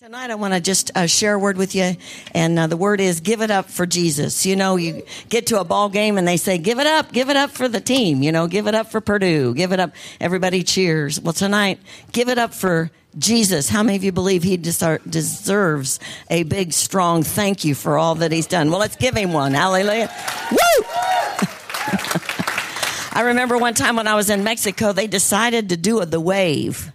Tonight, I want to just uh, share a word with you, and uh, the word is "give it up for Jesus." You know, you get to a ball game and they say, "Give it up, give it up for the team." You know, give it up for Purdue, give it up. Everybody cheers. Well, tonight, give it up for Jesus. How many of you believe he deserves a big, strong thank you for all that he's done? Well, let's give him one. Hallelujah! Woo! I remember one time when I was in Mexico, they decided to do the wave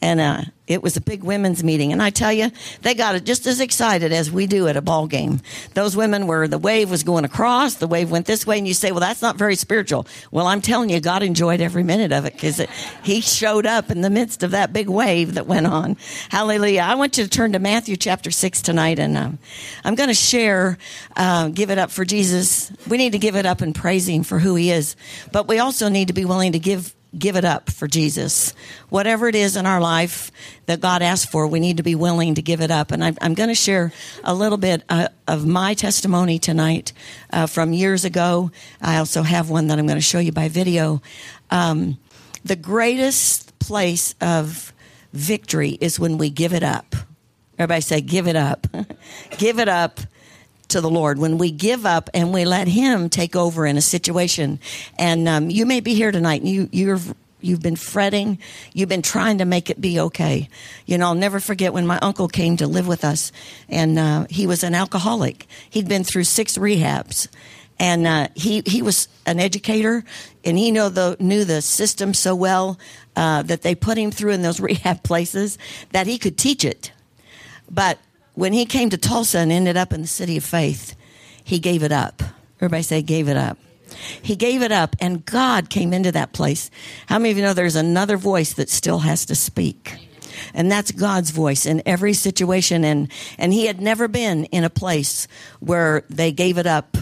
and uh, it was a big women's meeting. And I tell you, they got it just as excited as we do at a ball game. Those women were the wave was going across, the wave went this way, and you say, "Well, that's not very spiritual." Well, I'm telling you, God enjoyed every minute of it because He showed up in the midst of that big wave that went on. Hallelujah! I want you to turn to Matthew chapter six tonight, and um, I'm going to share. Uh, give it up for Jesus. We need to give it up and praise Him for who He is, but we also need to be willing to give give it up for Jesus. Whatever it is in our life that God asks for, we need to be willing to give it up. And I'm, I'm going to share a little bit uh, of my testimony tonight uh, from years ago. I also have one that I'm going to show you by video. Um, the greatest place of victory is when we give it up. Everybody say, give it up. give it up to the Lord, when we give up and we let Him take over in a situation. And um, you may be here tonight and you, you're You've been fretting. You've been trying to make it be okay. You know, I'll never forget when my uncle came to live with us, and uh, he was an alcoholic. He'd been through six rehabs, and uh, he he was an educator, and he know the knew the system so well uh, that they put him through in those rehab places that he could teach it. But when he came to Tulsa and ended up in the city of faith, he gave it up. Everybody say, gave it up. He gave it up, and God came into that place. How many of you know there's another voice that still has to speak? And that's God's voice in every situation. And, and he had never been in a place where they gave it up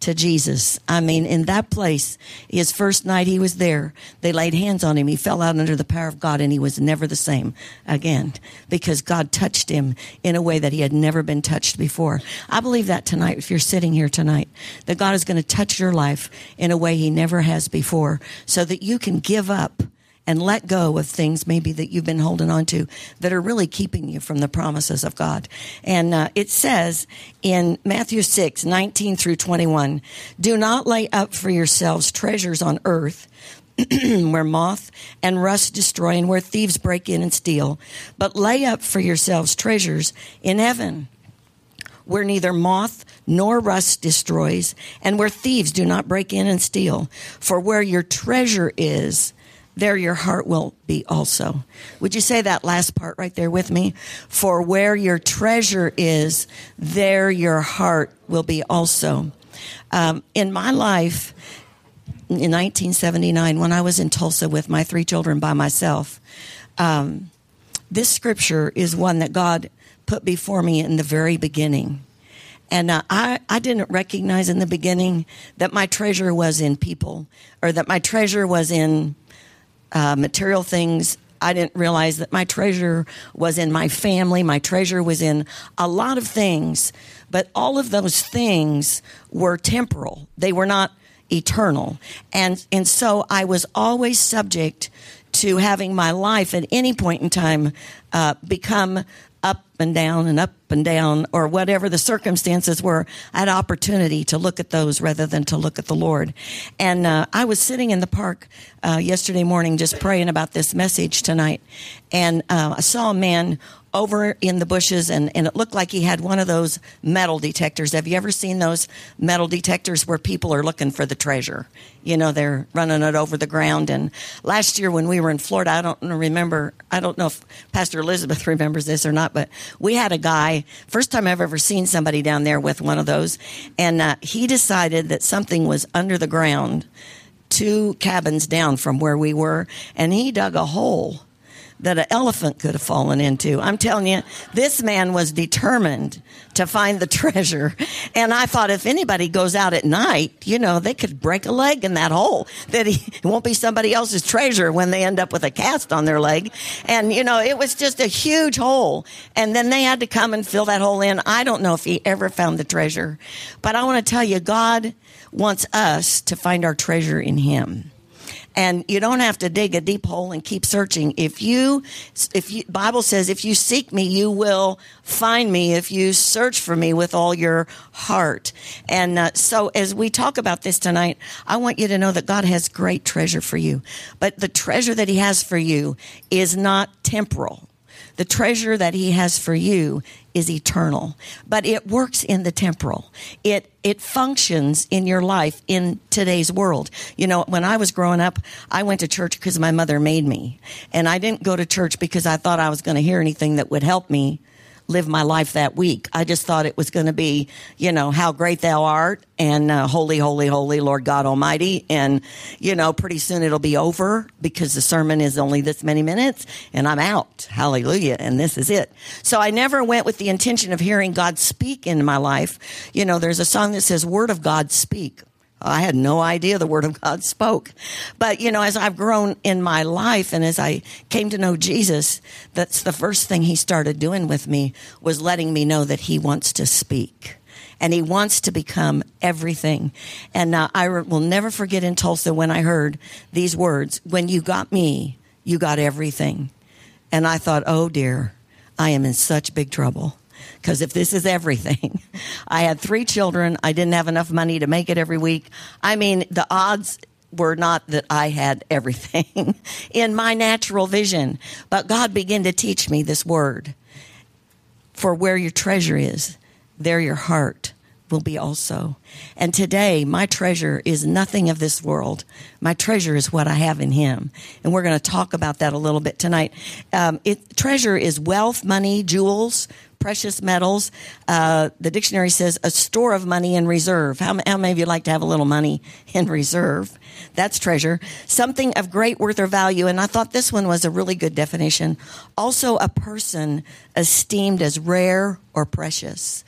to Jesus. I mean, in that place, his first night he was there, they laid hands on him. He fell out under the power of God and he was never the same again because God touched him in a way that he had never been touched before. I believe that tonight, if you're sitting here tonight, that God is going to touch your life in a way he never has before so that you can give up and let go of things maybe that you've been holding on to that are really keeping you from the promises of God. And uh, it says in Matthew 6, 19 through 21, do not lay up for yourselves treasures on earth where moth and rust destroy and where thieves break in and steal, but lay up for yourselves treasures in heaven where neither moth nor rust destroys, and where thieves do not break in and steal. For where your treasure is, there your heart will be also. Would you say that last part right there with me? For where your treasure is, there your heart will be also. Um, in my life, in 1979, when I was in Tulsa with my three children by myself, um, this scripture is one that God put before me in the very beginning. And uh, I, I didn't recognize in the beginning that my treasure was in people or that my treasure was in uh, material things. I didn't realize that my treasure was in my family. My treasure was in a lot of things, but all of those things were temporal. They were not eternal. And, and so I was always subject to having my life at any point in time uh, become up and down and up and down or whatever the circumstances were, I had opportunity to look at those rather than to look at the Lord. And uh, I was sitting in the park uh, yesterday morning just praying about this message tonight, and uh, I saw a man over in the bushes and, and it looked like he had one of those metal detectors. Have you ever seen those metal detectors where people are looking for the treasure? You know, they're running it over the ground. And last year when we were in Florida, I don't remember, I don't know if Pastor Elizabeth remembers this or not, but we had a guy, first time I've ever seen somebody down there with one of those. And uh, he decided that something was under the ground two cabins down from where we were, and he dug a hole that an elephant could have fallen into. I'm telling you, this man was determined to find the treasure. And I thought if anybody goes out at night, you know, they could break a leg in that hole, that he, it won't be somebody else's treasure when they end up with a cast on their leg. And, you know, it was just a huge hole. And then they had to come and fill that hole in. I don't know if he ever found the treasure, but I want to tell you, God wants us to find our treasure in him. And you don't have to dig a deep hole and keep searching. If you, if you, Bible says, if you seek me, you will find me if you search for me with all your heart. And uh, so as we talk about this tonight, I want you to know that God has great treasure for you. But the treasure that he has for you is not temporal. The treasure that he has for you is eternal, but it works in the temporal. It it functions in your life in today's world. You know, when I was growing up, I went to church because my mother made me, and I didn't go to church because I thought I was going to hear anything that would help me live my life that week. I just thought it was going to be, you know, how great thou art and uh, holy, holy, holy Lord God Almighty. And, you know, pretty soon it'll be over because the sermon is only this many minutes and I'm out. Hallelujah. And this is it. So I never went with the intention of hearing God speak in my life. You know, there's a song that says, Word of God speak. I had no idea the word of God spoke. But, you know, as I've grown in my life and as I came to know Jesus, that's the first thing he started doing with me was letting me know that he wants to speak and he wants to become everything. And uh, I will never forget in Tulsa when I heard these words, when you got me, you got everything. And I thought, oh dear, I am in such big trouble. Because if this is everything, I had three children. I didn't have enough money to make it every week. I mean, the odds were not that I had everything in my natural vision. But God began to teach me this word. For where your treasure is, there your heart will be also. And today, my treasure is nothing of this world. My treasure is what I have in Him. And we're going to talk about that a little bit tonight. Um, it, treasure is wealth, money, jewels, precious metals. Uh, the dictionary says a store of money in reserve. How, how many of you like to have a little money in reserve? That's treasure. Something of great worth or value. And I thought this one was a really good definition. Also, a person esteemed as rare or precious.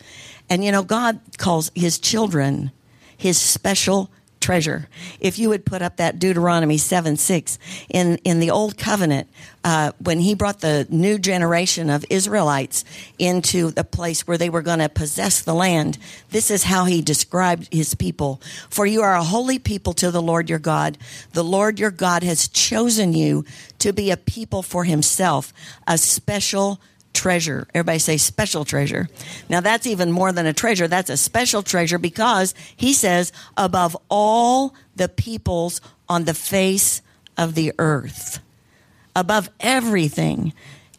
And you know, God calls his children his special treasure. If you would put up that Deuteronomy 7 6 in, in the Old Covenant, uh, when he brought the new generation of Israelites into the place where they were going to possess the land, this is how he described his people. For you are a holy people to the Lord your God. The Lord your God has chosen you to be a people for himself, a special treasure. Everybody say special treasure. Now that's even more than a treasure. That's a special treasure because he says above all the peoples on the face of the earth. Above everything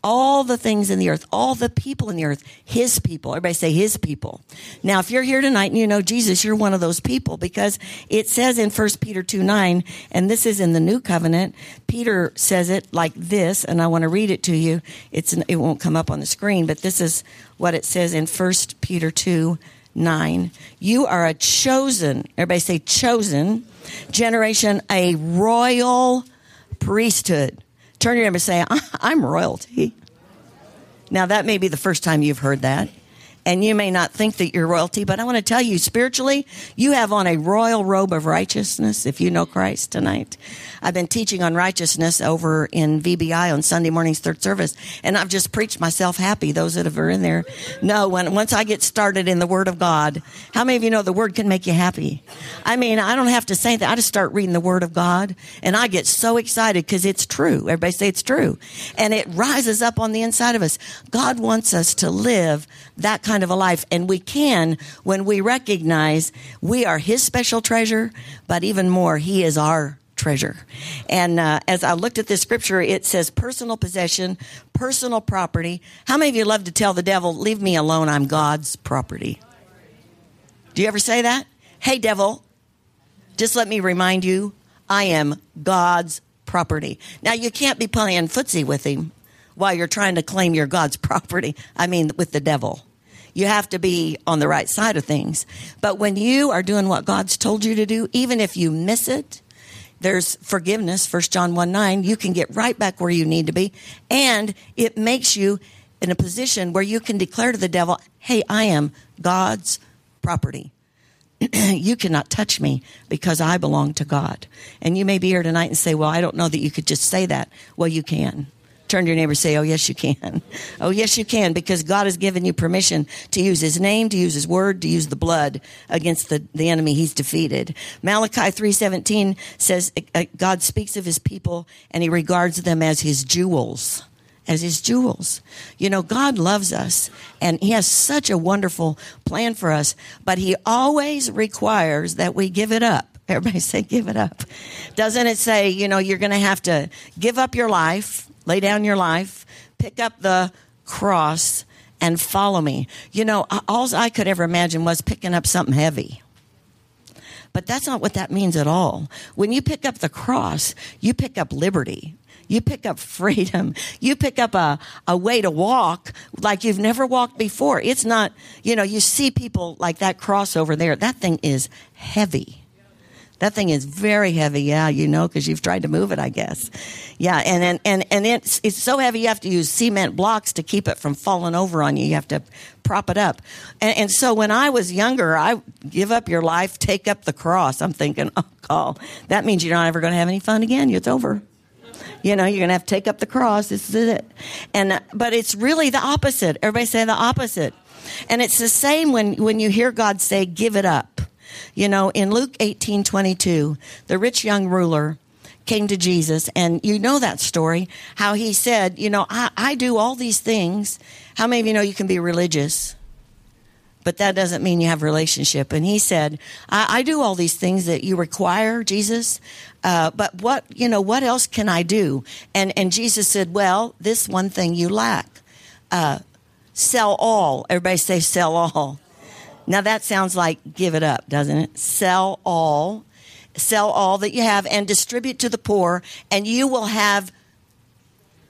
all the things in the earth, all the people in the earth, his people. Everybody say his people. Now, if you're here tonight and you know Jesus, you're one of those people because it says in 1 Peter 2 9, and this is in the new covenant, Peter says it like this, and I want to read it to you. It's, it won't come up on the screen, but this is what it says in 1 Peter 2 9. You are a chosen, everybody say chosen generation, a royal priesthood Turn your neighbor and say, I'm royalty. Now, that may be the first time you've heard that and you may not think that you're royalty, but I want to tell you spiritually, you have on a royal robe of righteousness if you know Christ tonight. I've been teaching on righteousness over in VBI on Sunday mornings, third service, and I've just preached myself happy. Those that are in there know when once I get started in the Word of God, how many of you know the Word can make you happy? I mean, I don't have to say that. I just start reading the Word of God, and I get so excited because it's true. Everybody say it's true, and it rises up on the inside of us. God wants us to live that kind kind of a life. And we can when we recognize we are His special treasure, but even more, He is our treasure. And uh, as I looked at this scripture, it says personal possession, personal property. How many of you love to tell the devil, leave me alone, I'm God's property? Do you ever say that? Hey, devil, just let me remind you, I am God's property. Now, you can't be playing footsie with him while you're trying to claim your God's property. I mean, with the devil. You have to be on the right side of things. But when you are doing what God's told you to do, even if you miss it, there's forgiveness, 1 John 1 9. You can get right back where you need to be. And it makes you in a position where you can declare to the devil, hey, I am God's property. you cannot touch me because I belong to God. And you may be here tonight and say, well, I don't know that you could just say that. Well, you can. Turn to your neighbor say, Oh, yes, you can. Oh, yes, you can, because God has given you permission to use his name, to use his word, to use the blood against the, the enemy he's defeated. Malachi 3.17 says uh, God speaks of his people and he regards them as his jewels as his jewels. You know, God loves us and he has such a wonderful plan for us, but he always requires that we give it up. Everybody say, give it up. Doesn't it say, you know, you're going to have to give up your life, lay down your life, pick up the cross, and follow me? You know, all I could ever imagine was picking up something heavy. But that's not what that means at all. When you pick up the cross, you pick up liberty. You pick up freedom. You pick up a, a way to walk like you've never walked before. It's not, you know, you see people like that cross over there. That thing is heavy. That thing is very heavy, yeah, you know, because you've tried to move it, I guess. Yeah, and and and, and it's it's so heavy you have to use cement blocks to keep it from falling over on you. You have to prop it up. And, and so when I was younger, I give up your life, take up the cross. I'm thinking, oh, call. That means you're not ever going to have any fun again. It's over. You know, you're going to have to take up the cross. This is it. And but it's really the opposite. Everybody say the opposite. And it's the same when when you hear God say, "Give it up." You know, in Luke 18 22, the rich young ruler came to Jesus, and you know that story, how he said, You know, I, I do all these things. How many of you know you can be religious? But that doesn't mean you have relationship. And he said, I, I do all these things that you require, Jesus. Uh, but what, you know, what else can I do? And, and Jesus said, well, this one thing you lack. Uh, sell all. Everybody say sell all. Now that sounds like give it up, doesn't it? Sell all, sell all that you have and distribute to the poor and you will have,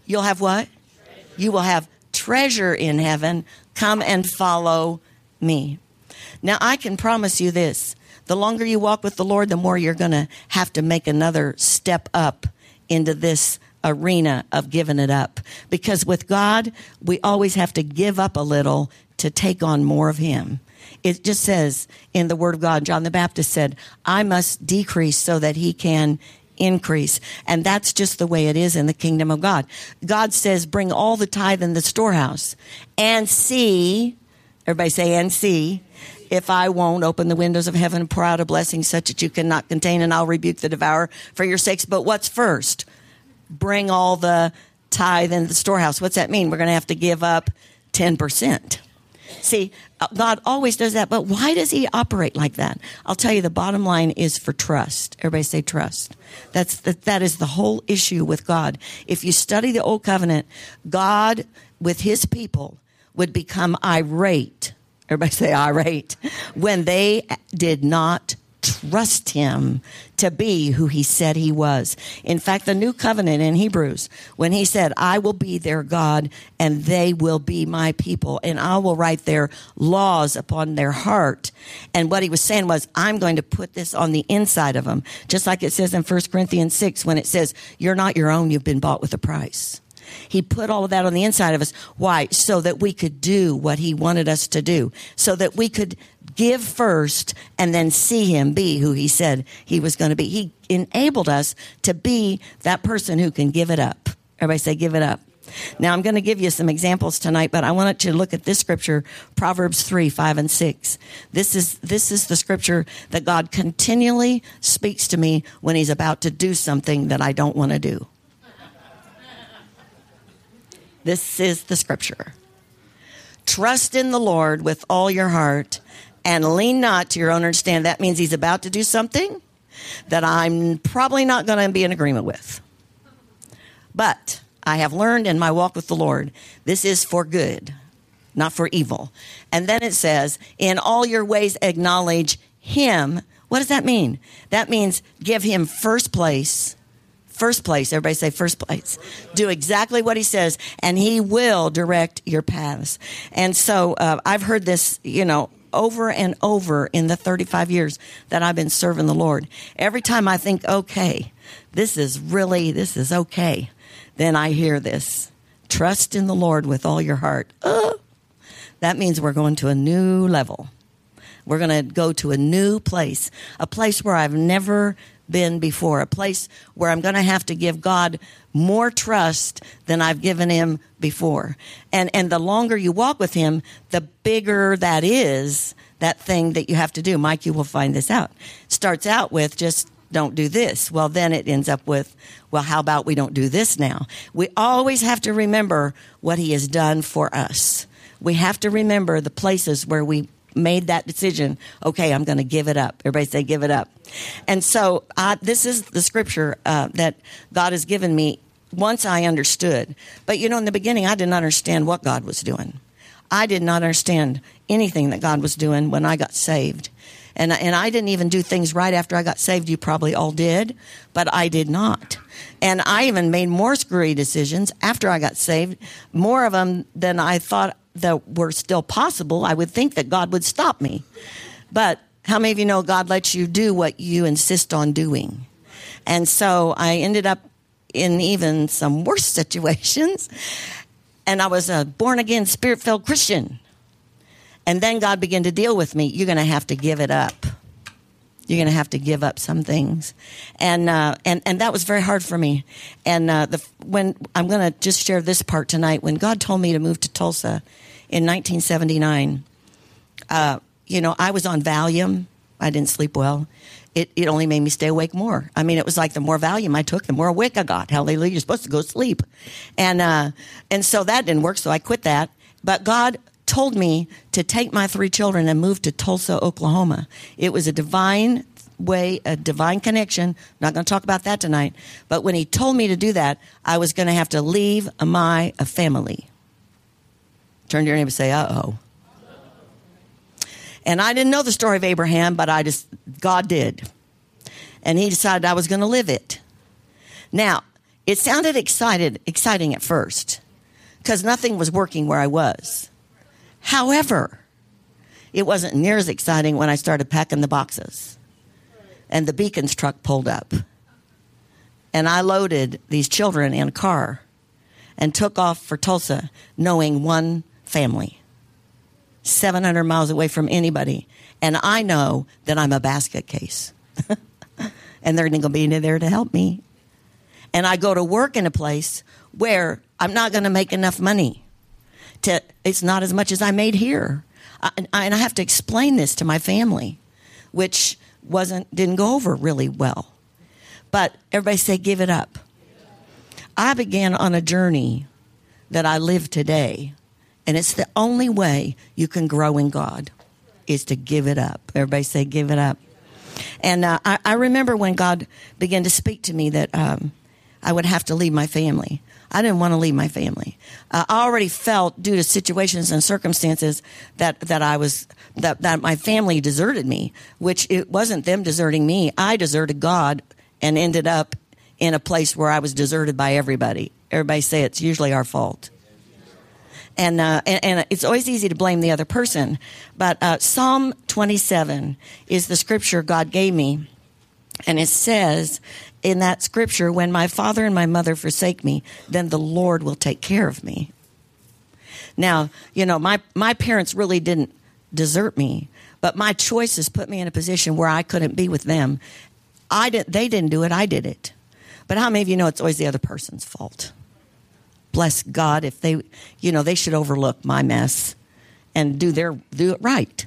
you'll have what? You will have treasure in heaven. Come and follow me. Now I can promise you this. The longer you walk with the Lord, the more you're going to have to make another step up into this arena of giving it up. Because with God, we always have to give up a little to take on more of Him. It just says in the Word of God, John the Baptist said, I must decrease so that he can increase. And that's just the way it is in the kingdom of God. God says, bring all the tithe in the storehouse and see, everybody say, and see, if I won't open the windows of heaven and pour out a blessing such that you cannot contain, and I'll rebuke the devourer for your sakes. But what's first? Bring all the tithe in the storehouse. What's that mean? We're going to have to give up 10%. See, uh, God always does that, but why does he operate like that? I'll tell you the bottom line is for trust. Everybody say trust. That's the, that is the whole issue with God. If you study the old covenant, God with his people would become irate. Everybody say irate when they did not trust him to be who he said he was. In fact, the new covenant in Hebrews, when he said, I will be their God and they will be my people and I will write their laws upon their heart. And what he was saying was, I'm going to put this on the inside of them. Just like it says in 1 Corinthians 6 when it says, you're not your own, you've been bought with a price. He put all of that on the inside of us. Why? So that we could do what he wanted us to do. So that we could give first and then see him be who he said he was going to be. He enabled us to be that person who can give it up. Everybody say, give it up. Now I'm going to give you some examples tonight, but I wanted to look at this scripture, Proverbs 3, 5, and 6. This is, this is the scripture that God continually speaks to me when he's about to do something that I don't want to do. This is the scripture. Trust in the Lord with all your heart and lean not to your own understanding. That means he's about to do something that I'm probably not going to be in agreement with. But I have learned in my walk with the Lord, this is for good, not for evil. And then it says, in all your ways acknowledge him. What does that mean? That means give him first place. First place. Everybody say first place. Do exactly what he says, and he will direct your paths. And so uh, I've heard this, you know, over and over in the 35 years that I've been serving the Lord. Every time I think, okay, this is really, this is okay, then I hear this. Trust in the Lord with all your heart. Uh, that means we're going to a new level. We're going to go to a new place, a place where I've never been before, a place where I'm going to have to give God more trust than I've given him before. And, and the longer you walk with him, the bigger that is, that thing that you have to do. Mike, you will find this out. Starts out with just don't do this. Well, then it ends up with, well, how about we don't do this now? We always have to remember what he has done for us. We have to remember the places where we made that decision. Okay, I'm going to give it up. Everybody say, give it up. And so this is the scripture uh, that God has given me once I understood. But you know, in the beginning, I didn't understand what God was doing. I did not understand anything that God was doing when I got saved. And, and I didn't even do things right after I got saved. You probably all did, but I did not. And I even made more screwy decisions after I got saved, more of them than I thought that were still possible. I would think that God would stop me. But how many of you know God lets you do what you insist on doing? And so I ended up in even some worse situations. And I was a born again, spirit filled Christian. And then God began to deal with me. You're going to have to give it up. You're going to have to give up some things, and uh, and and that was very hard for me. And uh, the when I'm going to just share this part tonight. When God told me to move to Tulsa in 1979, uh, you know, I was on Valium. I didn't sleep well. It, it only made me stay awake more. I mean, it was like the more Valium I took, the more awake I got. Hallelujah! You're supposed to go sleep, and uh, and so that didn't work. So I quit that. But God told me to take my three children and move to Tulsa, Oklahoma. It was a divine way, a divine connection. I'm not going to talk about that tonight. But when he told me to do that, I was going to have to leave my family. Turn to your neighbor and say, uh oh. And I didn't know the story of Abraham, but I just, God did. And he decided I was going to live it. Now, it sounded excited, exciting at first because nothing was working where I was. However, it wasn't near as exciting when I started packing the boxes and the Bekins truck pulled up. And I loaded these children in a car and took off for Tulsa knowing one family, 700 miles away from anybody. And I know that I'm a basket case. and they're going to be there to help me. And I go to work in a place where I'm not going to make enough money to, it's not as much as I made here. I, I, and I have to explain this to my family, which wasn't, didn't go over really well. But everybody say, give it up. I began on a journey that I live today. And it's the only way you can grow in God is to give it up. Everybody say, give it up. And uh, I, I, remember when God began to speak to me that um, I would have to leave my family. I didn't want to leave my family. Uh, I already felt, due to situations and circumstances, that that I was that that my family deserted me. Which it wasn't them deserting me. I deserted God and ended up in a place where I was deserted by everybody. Everybody say it's usually our fault. And, uh, and, and it's always easy to blame the other person, but uh, Psalm 27 is the scripture God gave me, and it says in that scripture, when my father and my mother forsake me, then the Lord will take care of me. Now, you know, my, my parents really didn't desert me, but my choices put me in a position where I couldn't be with them. I did, they didn't do it, I did it. But how many of you know it's always the other person's fault? Bless God if they, you know, they should overlook my mess and do their do it right.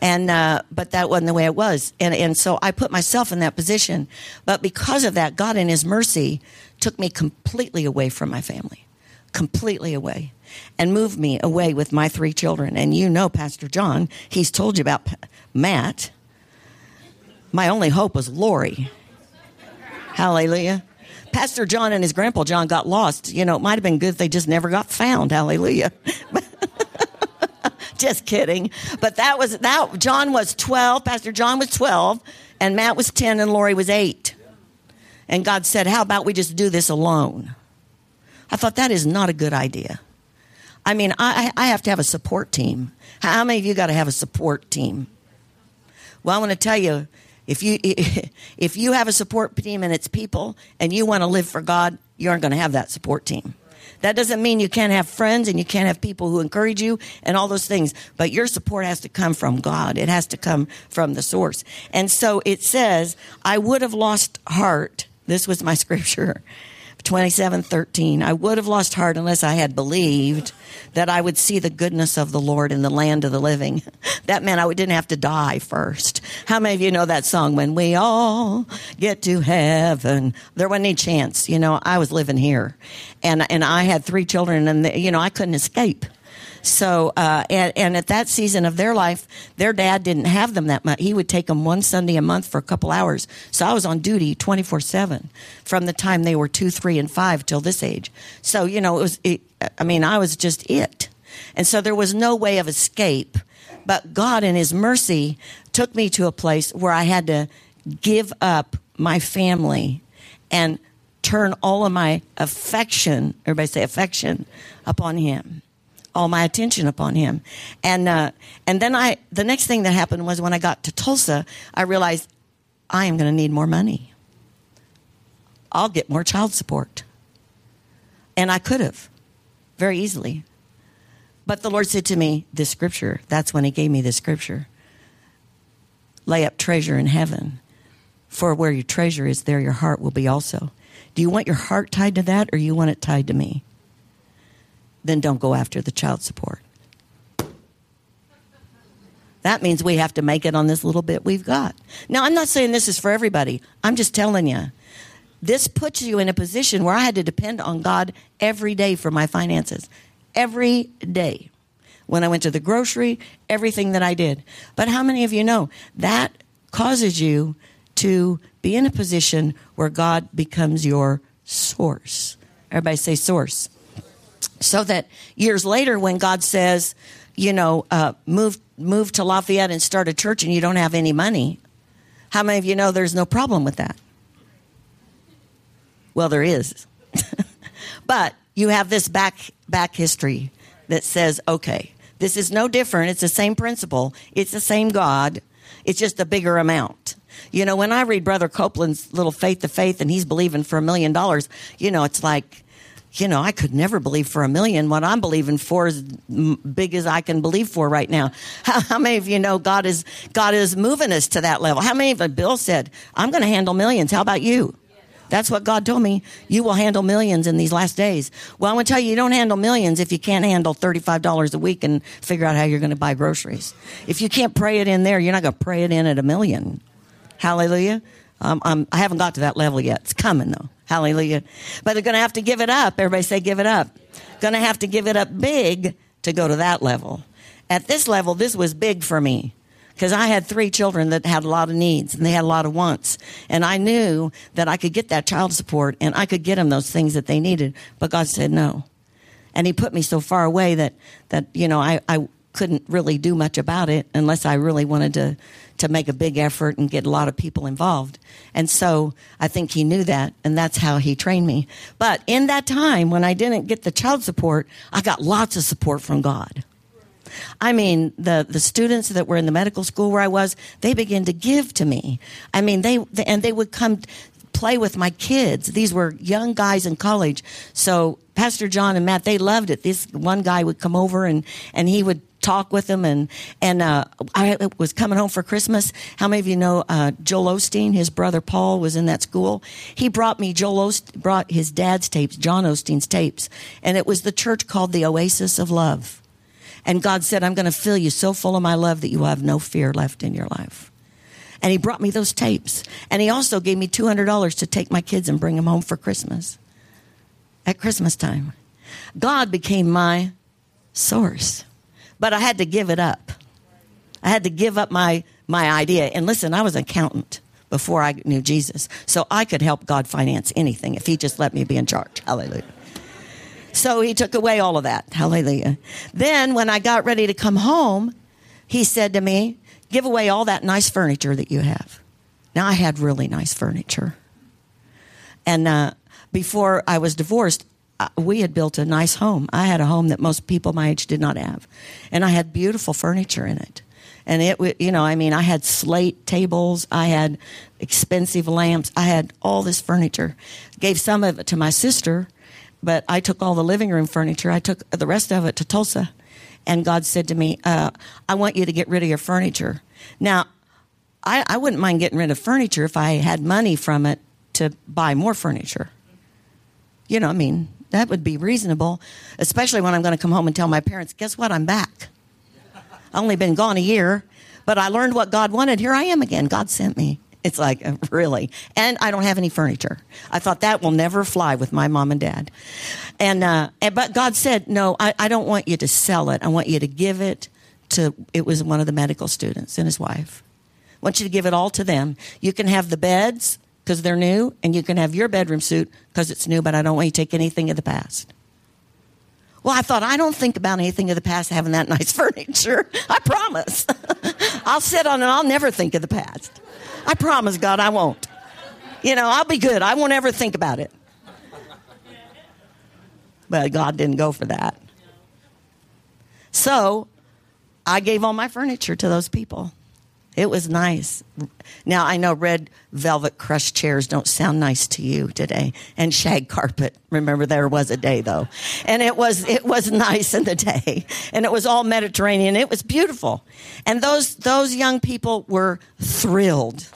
And uh, but that wasn't the way it was, and and so I put myself in that position. But because of that, God in His mercy took me completely away from my family, completely away, and moved me away with my three children. And you know, Pastor John, he's told you about P- Matt. My only hope was Lori. Hallelujah. Pastor John and his grandpa John got lost. You know, it might have been good if they just never got found. Hallelujah. Just kidding. But that was that. John was 12. Pastor John was 12, and Matt was 10, and Lori was 8. And God said, How about we just do this alone? I thought that is not a good idea. I mean, I, I have to have a support team. How many of you got to have a support team? Well, I want to tell you, if you if you have a support team and it's people and you want to live for God, you aren't going to have that support team. That doesn't mean you can't have friends and you can't have people who encourage you and all those things, but your support has to come from God. It has to come from the source. And so it says, I would have lost heart. This was my scripture. 27:13 I would have lost heart unless I had believed that I would see the goodness of the Lord in the land of the living. That meant I didn't have to die first. How many of you know that song when we all get to heaven? There wasn't any chance, you know, I was living here. And and I had three children and you know, I couldn't escape. So, uh, and, and, at that season of their life, their dad didn't have them that much. He would take them one Sunday a month for a couple hours. So I was on duty 24 7 from the time they were two, three, and five till this age. So, you know, it was, it, I mean, I was just it. And so there was no way of escape. But God, in His mercy, took me to a place where I had to give up my family and turn all of my affection, everybody say affection, upon Him all my attention upon him. And uh, and then I the next thing that happened was when I got to Tulsa, I realized I am going to need more money. I'll get more child support. And I could have very easily. But the Lord said to me, this scripture, that's when he gave me this scripture. Lay up treasure in heaven. For where your treasure is, there your heart will be also. Do you want your heart tied to that or you want it tied to me? Then don't go after the child support. That means we have to make it on this little bit we've got. Now, I'm not saying this is for everybody. I'm just telling you. This puts you in a position where I had to depend on God every day for my finances. Every day. When I went to the grocery, everything that I did. But how many of you know that causes you to be in a position where God becomes your source? Everybody say source. So that years later, when God says, you know, uh, move move to Lafayette and start a church, and you don't have any money, how many of you know there's no problem with that? Well, there is, but you have this back back history that says, okay, this is no different. It's the same principle. It's the same God. It's just a bigger amount. You know, when I read Brother Copeland's little Faith to Faith and he's believing for a million dollars, you know, it's like you know, I could never believe for a million. What I'm believing for is big as I can believe for right now. How, how, many of you know God is God is moving us to that level? How many of you, Bill said, I'm going to handle millions. How about you? That's what God told me. You will handle millions in these last days. Well, I'm going to tell you, you don't handle millions if you can't handle $35 a week and figure out how you're going to buy groceries. If you can't pray it in there, you're not going to pray it in at a million. Hallelujah. Um, I'm, I haven't got to that level yet. It's coming though. Hallelujah. But they're going to have to give it up. Everybody say, give it up. Going to have to give it up big to go to that level. At this level, this was big for me because I had three children that had a lot of needs and they had a lot of wants. And I knew that I could get that child support and I could get them those things that they needed. But God said no. And He put me so far away that, that you know, I, I couldn't really do much about it unless I really wanted to to make a big effort and get a lot of people involved. And so I think he knew that, and that's how he trained me. But in that time, when I didn't get the child support, I got lots of support from God. I mean, the, the students that were in the medical school where I was, they began to give to me. I mean, they, and they would come play with my kids. These were young guys in college. So Pastor John and Matt, they loved it. This one guy would come over and, and he would talk with them. And and uh, I was coming home for Christmas. How many of you know uh, Joel Osteen? His brother Paul was in that school. He brought me Joel Osteen, brought his dad's tapes, John Osteen's tapes, and it was the church called the Oasis of Love. And God said, "I'm going to fill you so full of my love that you will have no fear left in your life." And he brought me those tapes. And he also gave me $200 to take my kids and bring them home for Christmas. At Christmas time. God became my source. But I had to give it up. I had to give up my, my idea. And listen, I was an accountant before I knew Jesus. So I could help God finance anything if He just let me be in charge. Hallelujah. So He took away all of that. Hallelujah. Then when I got ready to come home, He said to me, Give away all that nice furniture that you have. Now I had really nice furniture. And uh, before I was divorced, we had built a nice home. I had a home that most people my age did not have. And I had beautiful furniture in it. And it, you know, I mean, I had slate tables, I had expensive lamps, I had all this furniture. Gave some of it to my sister, but I took all the living room furniture. I took the rest of it to Tulsa, and God said to me, uh, "I want you to get rid of your furniture." Now, I, I wouldn't mind getting rid of furniture if I had money from it to buy more furniture. You know, I mean, that would be reasonable, especially when I'm going to come home and tell my parents, "Guess what? I'm back. I only been gone a year, but I learned what God wanted. Here I am again. God sent me." It's like, really? And I don't have any furniture. I thought that will never fly with my mom and dad. And, uh, and but God said, no, I, I don't want you to sell it. I want you to give it to, it was one of the medical students and his wife. I want you to give it all to them. You can have the beds because they're new, and you can have your bedroom suit because it's new, but I don't want you to take anything of the past. Well, I thought, I don't think about anything of the past having that nice furniture. I promise. I'll sit on it, I'll never think of the past. I promise, God, I won't. You know, I'll be good. I won't ever think about it. But God didn't go for that. So I gave all my furniture to those people. It was nice. Now I know red velvet crushed chairs don't sound nice to you today, and shag carpet. Remember, there was a day though, and it was it was nice in the day, and it was all Mediterranean. It was beautiful, and those those young people were thrilled.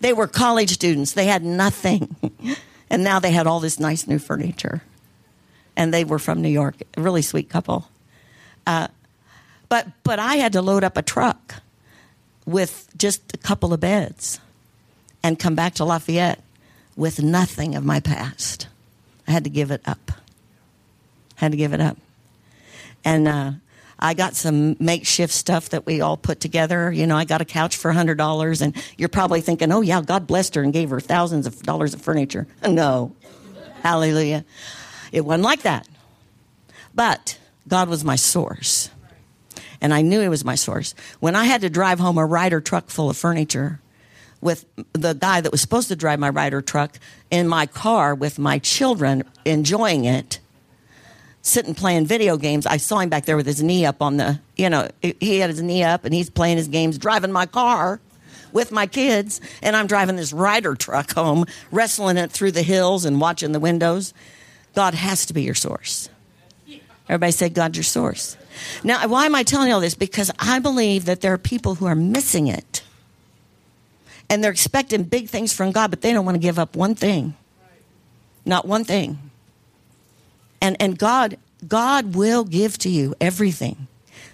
They were college students. They had nothing, and now they had all this nice new furniture, and they were from New York. A really sweet couple. Uh, but but I had to load up a truck with just a couple of beds and come back to Lafayette with nothing of my past. I had to give it up. Had to give it up. And uh, I got some makeshift stuff that we all put together. You know, I got a couch for $100, and you're probably thinking, oh, yeah, God blessed her and gave her thousands of dollars of furniture. No. Hallelujah. It wasn't like that. But God was my source and I knew it was my source. When I had to drive home a Ryder truck full of furniture with the guy that was supposed to drive my Ryder truck in my car with my children enjoying it, sitting playing video games, I saw him back there with his knee up on the, you know, he had his knee up and he's playing his games, driving my car with my kids, and I'm driving this Ryder truck home, wrestling it through the hills and watching the windows. God has to be your source. Everybody say, God's your source. Now, why am I telling you all this? Because I believe that there are people who are missing it. And they're expecting big things from God, but they don't want to give up one thing. Not one thing. And, and God, God will give to you everything,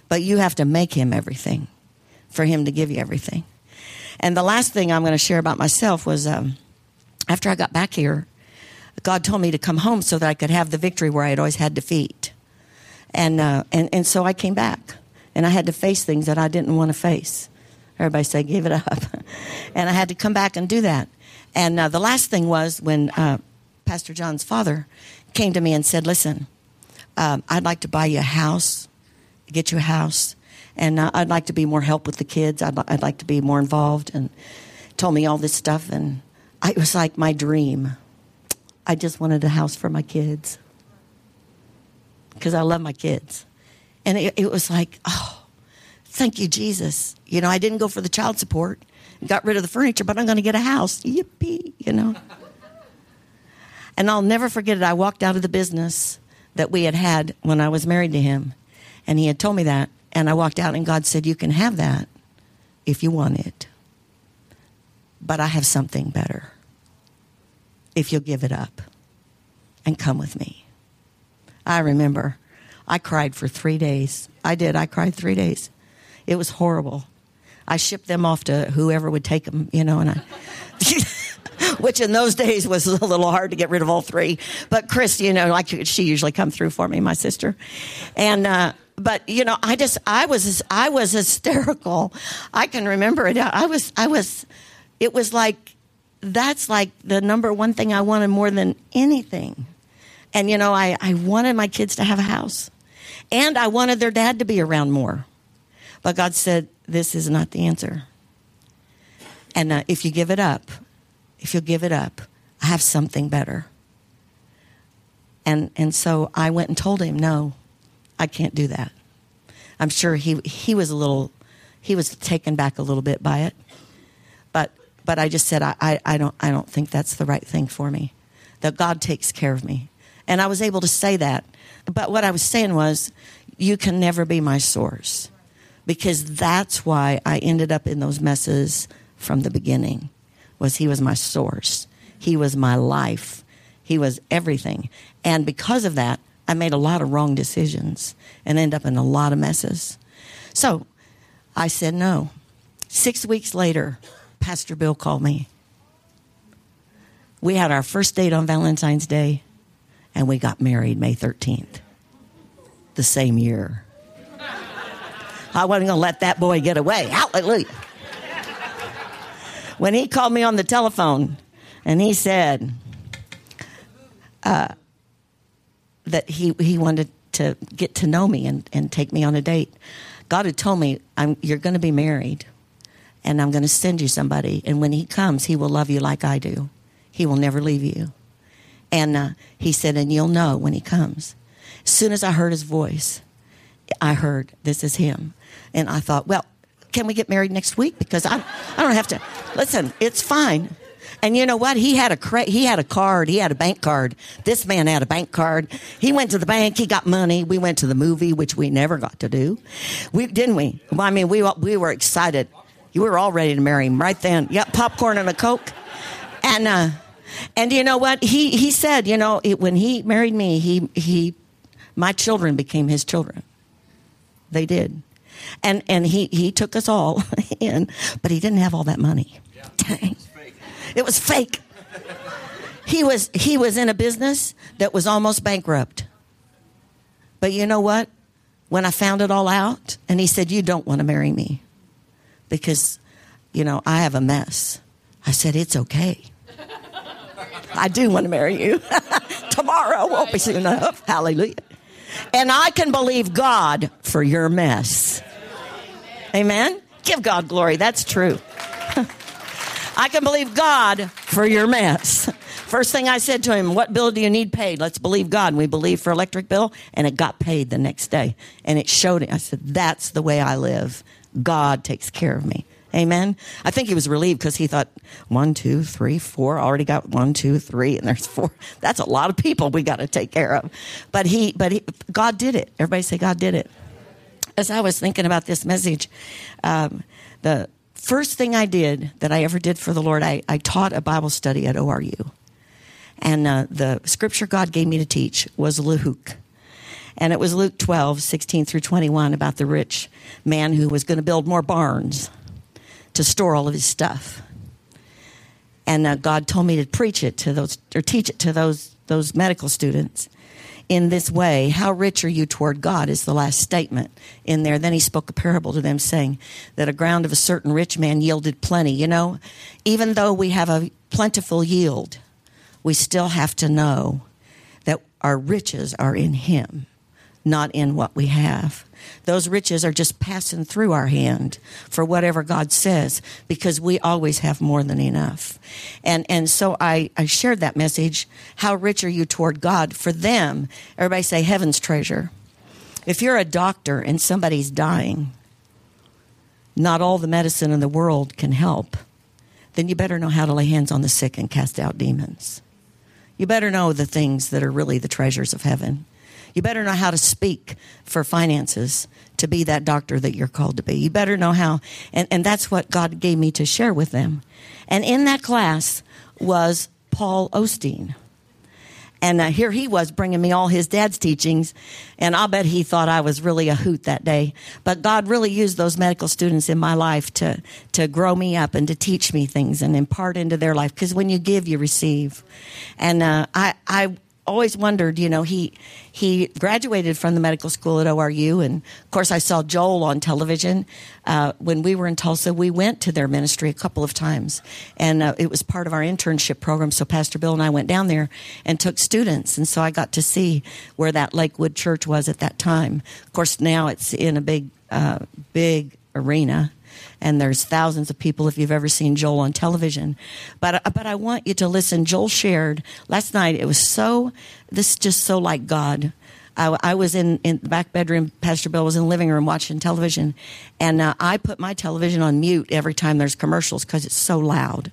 but you have to make Him everything for Him to give you everything. And the last thing I'm going to share about myself was um, after I got back here, God told me to come home so that I could have the victory where I had always had defeat. And, uh, and, and so I came back and I had to face things that I didn't want to face. Everybody say, give it up. and I had to come back and do that. And uh, the last thing was when uh, Pastor John's father came to me and said, listen, um, I'd like to buy you a house, get you a house, and uh, I'd like to be more help with the kids. I'd, I'd like to be more involved, and told me all this stuff. And I, it was like my dream. I just wanted a house for my kids because I love my kids. And it, it, was like, oh, thank you, Jesus. You know, I didn't go for the child support, got rid of the furniture, but I'm going to get a house. Yippee, you know. and I'll never forget it. I walked out of the business that we had had when I was married to him, and he had told me that. And I walked out, and God said, You can have that if you want it. But I have something better if you'll give it up and come with me. I remember I cried for three days. I did. I cried three days. It was horrible. I shipped them off to whoever would take them, you know, and I. which in those days was a little hard to get rid of all three. But Chris, you know, like she usually come through for me, my sister, and uh, but you know, I just I was I was hysterical. I can remember it. I was I was. It was like that's like the number one thing I wanted more than anything. And, you know, I, I wanted my kids to have a house. And I wanted their dad to be around more. But God said, this is not the answer. And uh, if you give it up, if you give it up, I have something better. And, and so I went and told him, no, I can't do that. I'm sure he, he was a little, he was taken back a little bit by it. But, but I just said, I, I, I, don't, I don't think that's the right thing for me. That God takes care of me And I was able to say that. But what I was saying was, you can never be my source because that's why I ended up in those messes from the beginning was he was my source. He was my life. He was everything. And because of that, I made a lot of wrong decisions and end up in a lot of messes. So I said no. Six weeks later, Pastor Bill called me. We had our first date on Valentine's Day, and we got married May 13th, the same year. I wasn't going to let that boy get away. Hallelujah. When he called me on the telephone and he said uh, that he, he wanted to get to know me and, and take me on a date, God had told me, You're going to be married and I'm going to send you somebody. And when he comes, he will love you like I do. He will never leave you. And uh, he said, and you'll know when he comes. As soon as I heard his voice, I heard, this is him. And I thought, well, can we get married next week? Because I, I don't have to. Listen, it's fine. And you know what? He had a cra- he had a card. He had a bank card. This man had a bank card. He went to the bank. He got money. We went to the movie, which we never got to do. We didn't we? Well, I mean, we we were excited. You were all ready to marry him right then. Yep, popcorn and a coke. And uh, and you know what? He he said, you know, it, when he married me, he he my children became his children. They did. And and he he took us all in, but he didn't have all that money. Yeah. Dang. It was fake. he was he was in a business that was almost bankrupt. But you know what? When I found it all out, and he said, You don't want to marry me because, you know, I have a mess. I said, It's okay. I do want to marry you. Tomorrow won't be soon enough. Hallelujah. And I can believe God for your mess. Amen? Give God glory. That's true. I can believe God for your mess. First thing I said to him, What bill do you need paid? Let's believe God. And we believed for electric bill, and it got paid the next day. And it showed it. I said, That's the way I live. God takes care of me. Amen. I think he was relieved because he thought one, two, three, four. Already got one, two, three, and there's four. That's a lot of people we got to take care of. But he, but he, God did it. Everybody say God did it. As I was thinking about this message, um, the first thing I did that I ever did for the Lord, I, I taught a Bible study at ORU, and uh, the scripture God gave me to teach was Luke. And it was Luke 12, 16 through 21 about the rich man who was going to build more barns to store all of his stuff. And uh, God told me to preach it to those, or teach it to those, those medical students in this way. How rich are you toward God is the last statement in there. Then he spoke a parable to them saying that a ground of a certain rich man yielded plenty. You know, even though we have a plentiful yield, we still have to know that our riches are in him, not in what we have. Those riches are just passing through our hand for whatever God says because we always have more than enough. And, and so I, I shared that message. How rich are you toward God? For them, everybody say heaven's treasure. If you're a doctor and somebody's dying, not all the medicine in the world can help, then you better know how to lay hands on the sick and cast out demons. You better know the things that are really the treasures of heaven. You better know how to speak for finances to be that doctor that you're called to be. You better know how, and, and that's what God gave me to share with them. And in that class was Paul Osteen. And uh, here he was bringing me all his dad's teachings. And I'll bet he thought I was really a hoot that day. But God really used those medical students in my life to, to grow me up and to teach me things and impart into their life. Because when you give, you receive. And uh, I, I always wondered, you know, he he graduated from the medical school at ORU, and of course, I saw Joel on television uh, when we were in Tulsa. We went to their ministry a couple of times, and uh, it was part of our internship program. So Pastor Bill and I went down there and took students, and so I got to see where that Lakewood Church was at that time. Of course, now it's in a big, uh, big arena and there's thousands of people if you've ever seen Joel on television. But but I want you to listen. Joel shared last night. It was so this is just so like God. I, I was in in the back bedroom. Pastor Bill was in the living room watching television, and uh, I put my television on mute every time there's commercials because it's so loud.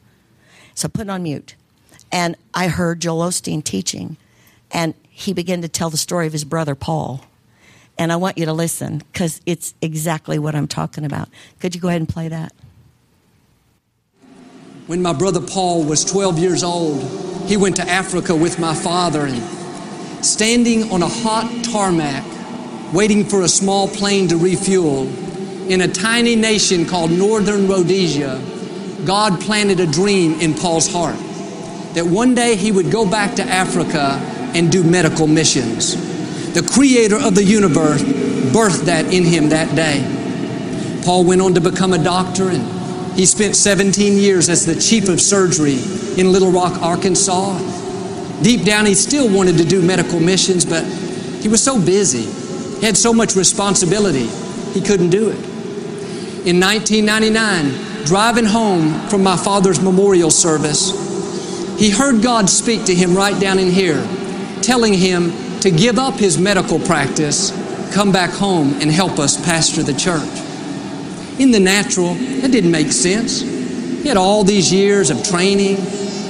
So put it on mute, and I heard Joel Osteen teaching, And he began to tell the story of his brother Paul. And I want you to listen because it's exactly what I'm talking about. Could you go ahead and play that? When my brother Paul was 12 years old, he went to Africa with my father and standing on a hot tarmac, waiting for a small plane to refuel, in a tiny nation called Northern Rhodesia, God planted a dream in Paul's heart that one day he would go back to Africa and do medical missions. The creator of the universe birthed that in him that day. Paul went on to become a doctor and he spent 17 years as the chief of surgery in Little Rock, Arkansas. Deep down, he still wanted to do medical missions, but he was so busy. He had so much responsibility, he couldn't do it. In 1999, driving home from my father's memorial service, he heard God speak to him right down in here, telling him to give up his medical practice, come back home, and help us pastor the church. In the natural, that didn't make sense. He had all these years of training,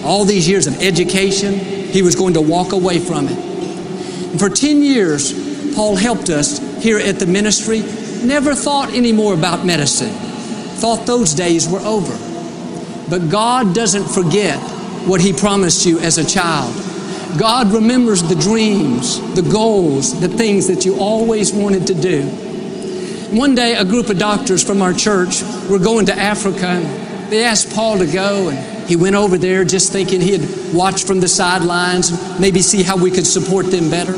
all these years of education. He was going to walk away from it. And for 10 years, Paul helped us here at the ministry. Never thought any more about medicine. Thought those days were over. But God doesn't forget what He promised you as a child. God remembers the dreams, the goals, the things that you always wanted to do. One day, a group of doctors from our church were going to Africa, they asked Paul to go, and he went over there just thinking he'd watch from the sidelines, maybe see how we could support them better.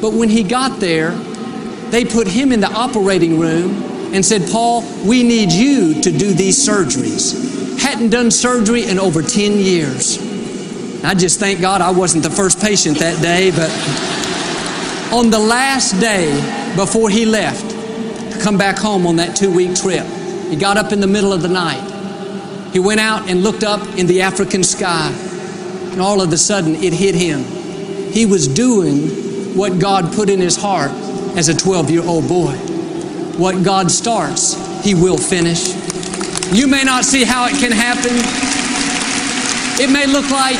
But when he got there, they put him in the operating room and said, Paul, we need you to do these surgeries. Hadn't done surgery in over 10 years. I just thank God I wasn't the first patient that day, but on the last day before he left, to come back home on that two week trip. He got up in the middle of the night. He went out and looked up in the African sky, and all of a sudden it hit him. He was doing what God put in his heart as a 12 year old boy. What God starts, He will finish. You may not see how it can happen. It may look like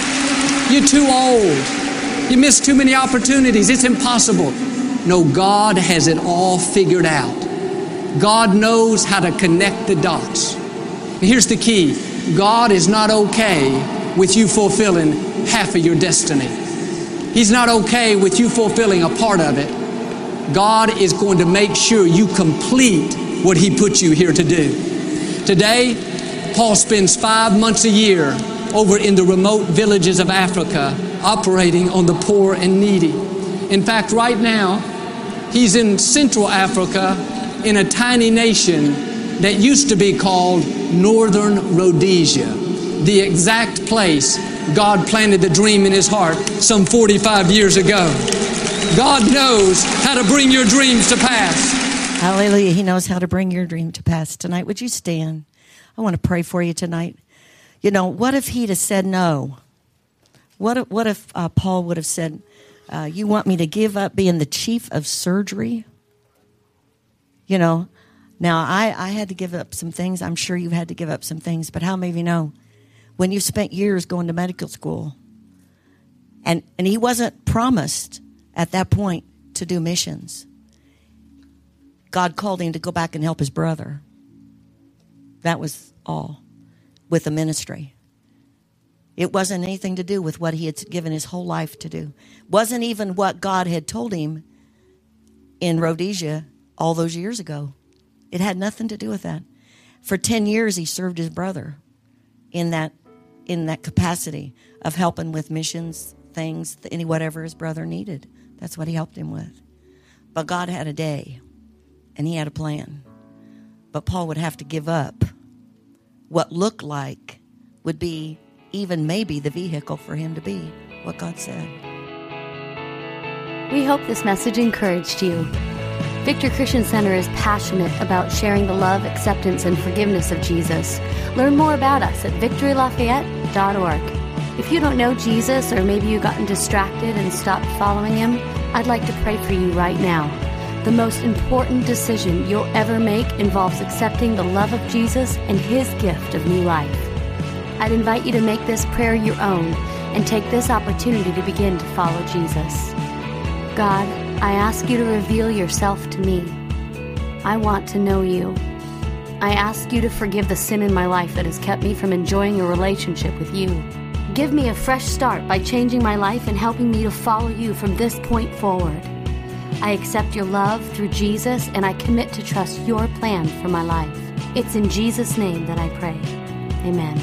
you're too old. You missed too many opportunities. It's impossible. No, God has it all figured out. God knows how to connect the dots. And here's the key God is not okay with you fulfilling half of your destiny. He's not okay with you fulfilling a part of it. God is going to make sure you complete what He put you here to do. Today, Paul spends five months a year over in the remote villages of Africa operating on the poor and needy. In fact, right now, he's in Central Africa in a tiny nation that used to be called Northern Rhodesia, the exact place God planted the dream in his heart some 45 years ago. God knows how to bring your dreams to pass. Hallelujah. He knows how to bring your dream to pass. Tonight, would you stand? I want to pray for you tonight. You know, what if he'd have said no? What if, what if uh, Paul would have said, uh, You want me to give up being the chief of surgery? You know, now I, I had to give up some things. I'm sure you've had to give up some things, but how many of you know when you've spent years going to medical school and, and he wasn't promised at that point to do missions? God called him to go back and help his brother. That was all with the ministry. It wasn't anything to do with what he had given his whole life to do. Wasn't even what God had told him in Rhodesia all those years ago. It had nothing to do with that. For 10 years he served his brother in that in that capacity of helping with missions, things, any whatever his brother needed. That's what he helped him with. But God had a day and he had a plan. But Paul would have to give up what looked like would be even maybe the vehicle for him to be what God said. We hope this message encouraged you. Victory Christian Center is passionate about sharing the love, acceptance, and forgiveness of Jesus. Learn more about us at victorylafayette.org. If you don't know Jesus, or maybe you've gotten distracted and stopped following him, I'd like to pray for you right now. The most important decision you'll ever make involves accepting the love of Jesus and his gift of new life. I'd invite you to make this prayer your own and take this opportunity to begin to follow Jesus. God, I ask you to reveal yourself to me. I want to know you. I ask you to forgive the sin in my life that has kept me from enjoying a relationship with you. Give me a fresh start by changing my life and helping me to follow you from this point forward. I accept your love through Jesus and I commit to trust your plan for my life. It's in Jesus' name that I pray. Amen.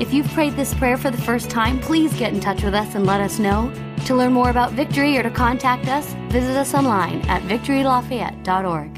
If you've prayed this prayer for the first time, please get in touch with us and let us know. To learn more about Victory or to contact us, visit us online at victorylafayette.org.